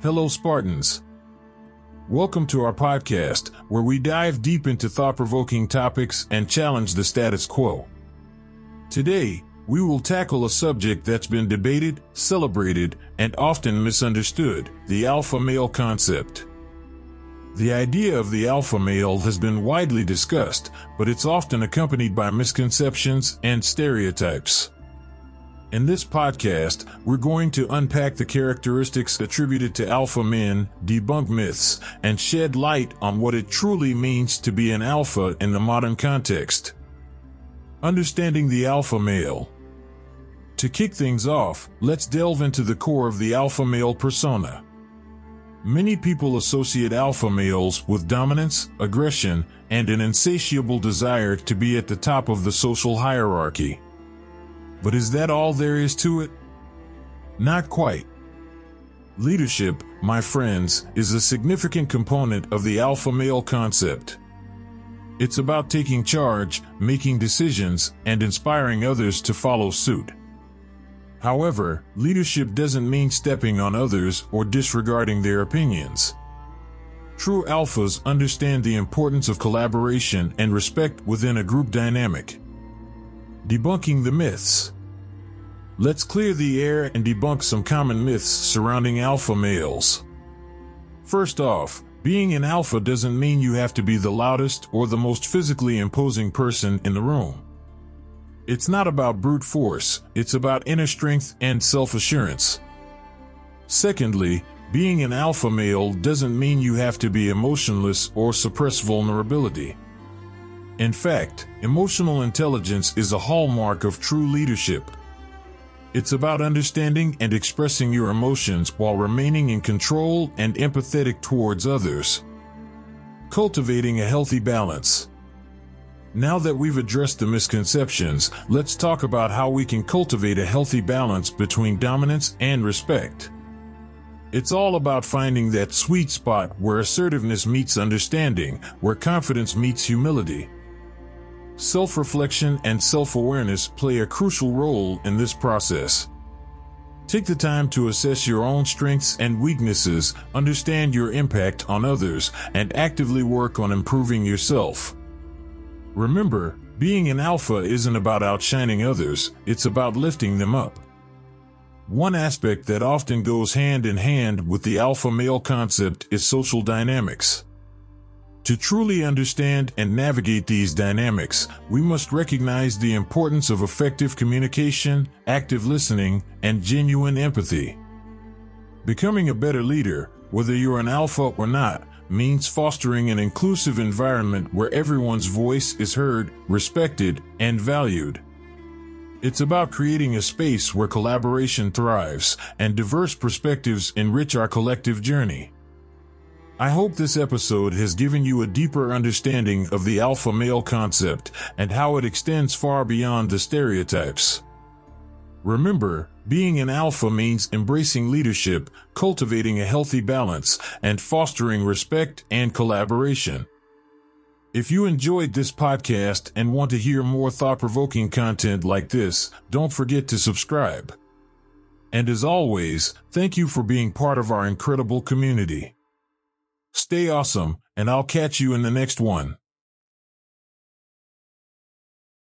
Hello, Spartans. Welcome to our podcast, where we dive deep into thought provoking topics and challenge the status quo. Today, we will tackle a subject that's been debated, celebrated, and often misunderstood the alpha male concept. The idea of the alpha male has been widely discussed, but it's often accompanied by misconceptions and stereotypes. In this podcast, we're going to unpack the characteristics attributed to alpha men, debunk myths, and shed light on what it truly means to be an alpha in the modern context. Understanding the alpha male. To kick things off, let's delve into the core of the alpha male persona. Many people associate alpha males with dominance, aggression, and an insatiable desire to be at the top of the social hierarchy. But is that all there is to it? Not quite. Leadership, my friends, is a significant component of the alpha male concept. It's about taking charge, making decisions, and inspiring others to follow suit. However, leadership doesn't mean stepping on others or disregarding their opinions. True alphas understand the importance of collaboration and respect within a group dynamic. Debunking the myths. Let's clear the air and debunk some common myths surrounding alpha males. First off, being an alpha doesn't mean you have to be the loudest or the most physically imposing person in the room. It's not about brute force, it's about inner strength and self assurance. Secondly, being an alpha male doesn't mean you have to be emotionless or suppress vulnerability. In fact, emotional intelligence is a hallmark of true leadership. It's about understanding and expressing your emotions while remaining in control and empathetic towards others. Cultivating a healthy balance. Now that we've addressed the misconceptions, let's talk about how we can cultivate a healthy balance between dominance and respect. It's all about finding that sweet spot where assertiveness meets understanding, where confidence meets humility. Self reflection and self awareness play a crucial role in this process. Take the time to assess your own strengths and weaknesses, understand your impact on others, and actively work on improving yourself. Remember, being an alpha isn't about outshining others, it's about lifting them up. One aspect that often goes hand in hand with the alpha male concept is social dynamics. To truly understand and navigate these dynamics, we must recognize the importance of effective communication, active listening, and genuine empathy. Becoming a better leader, whether you're an alpha or not, means fostering an inclusive environment where everyone's voice is heard, respected, and valued. It's about creating a space where collaboration thrives and diverse perspectives enrich our collective journey. I hope this episode has given you a deeper understanding of the alpha male concept and how it extends far beyond the stereotypes. Remember, being an alpha means embracing leadership, cultivating a healthy balance, and fostering respect and collaboration. If you enjoyed this podcast and want to hear more thought provoking content like this, don't forget to subscribe. And as always, thank you for being part of our incredible community. Stay awesome, and I'll catch you in the next one.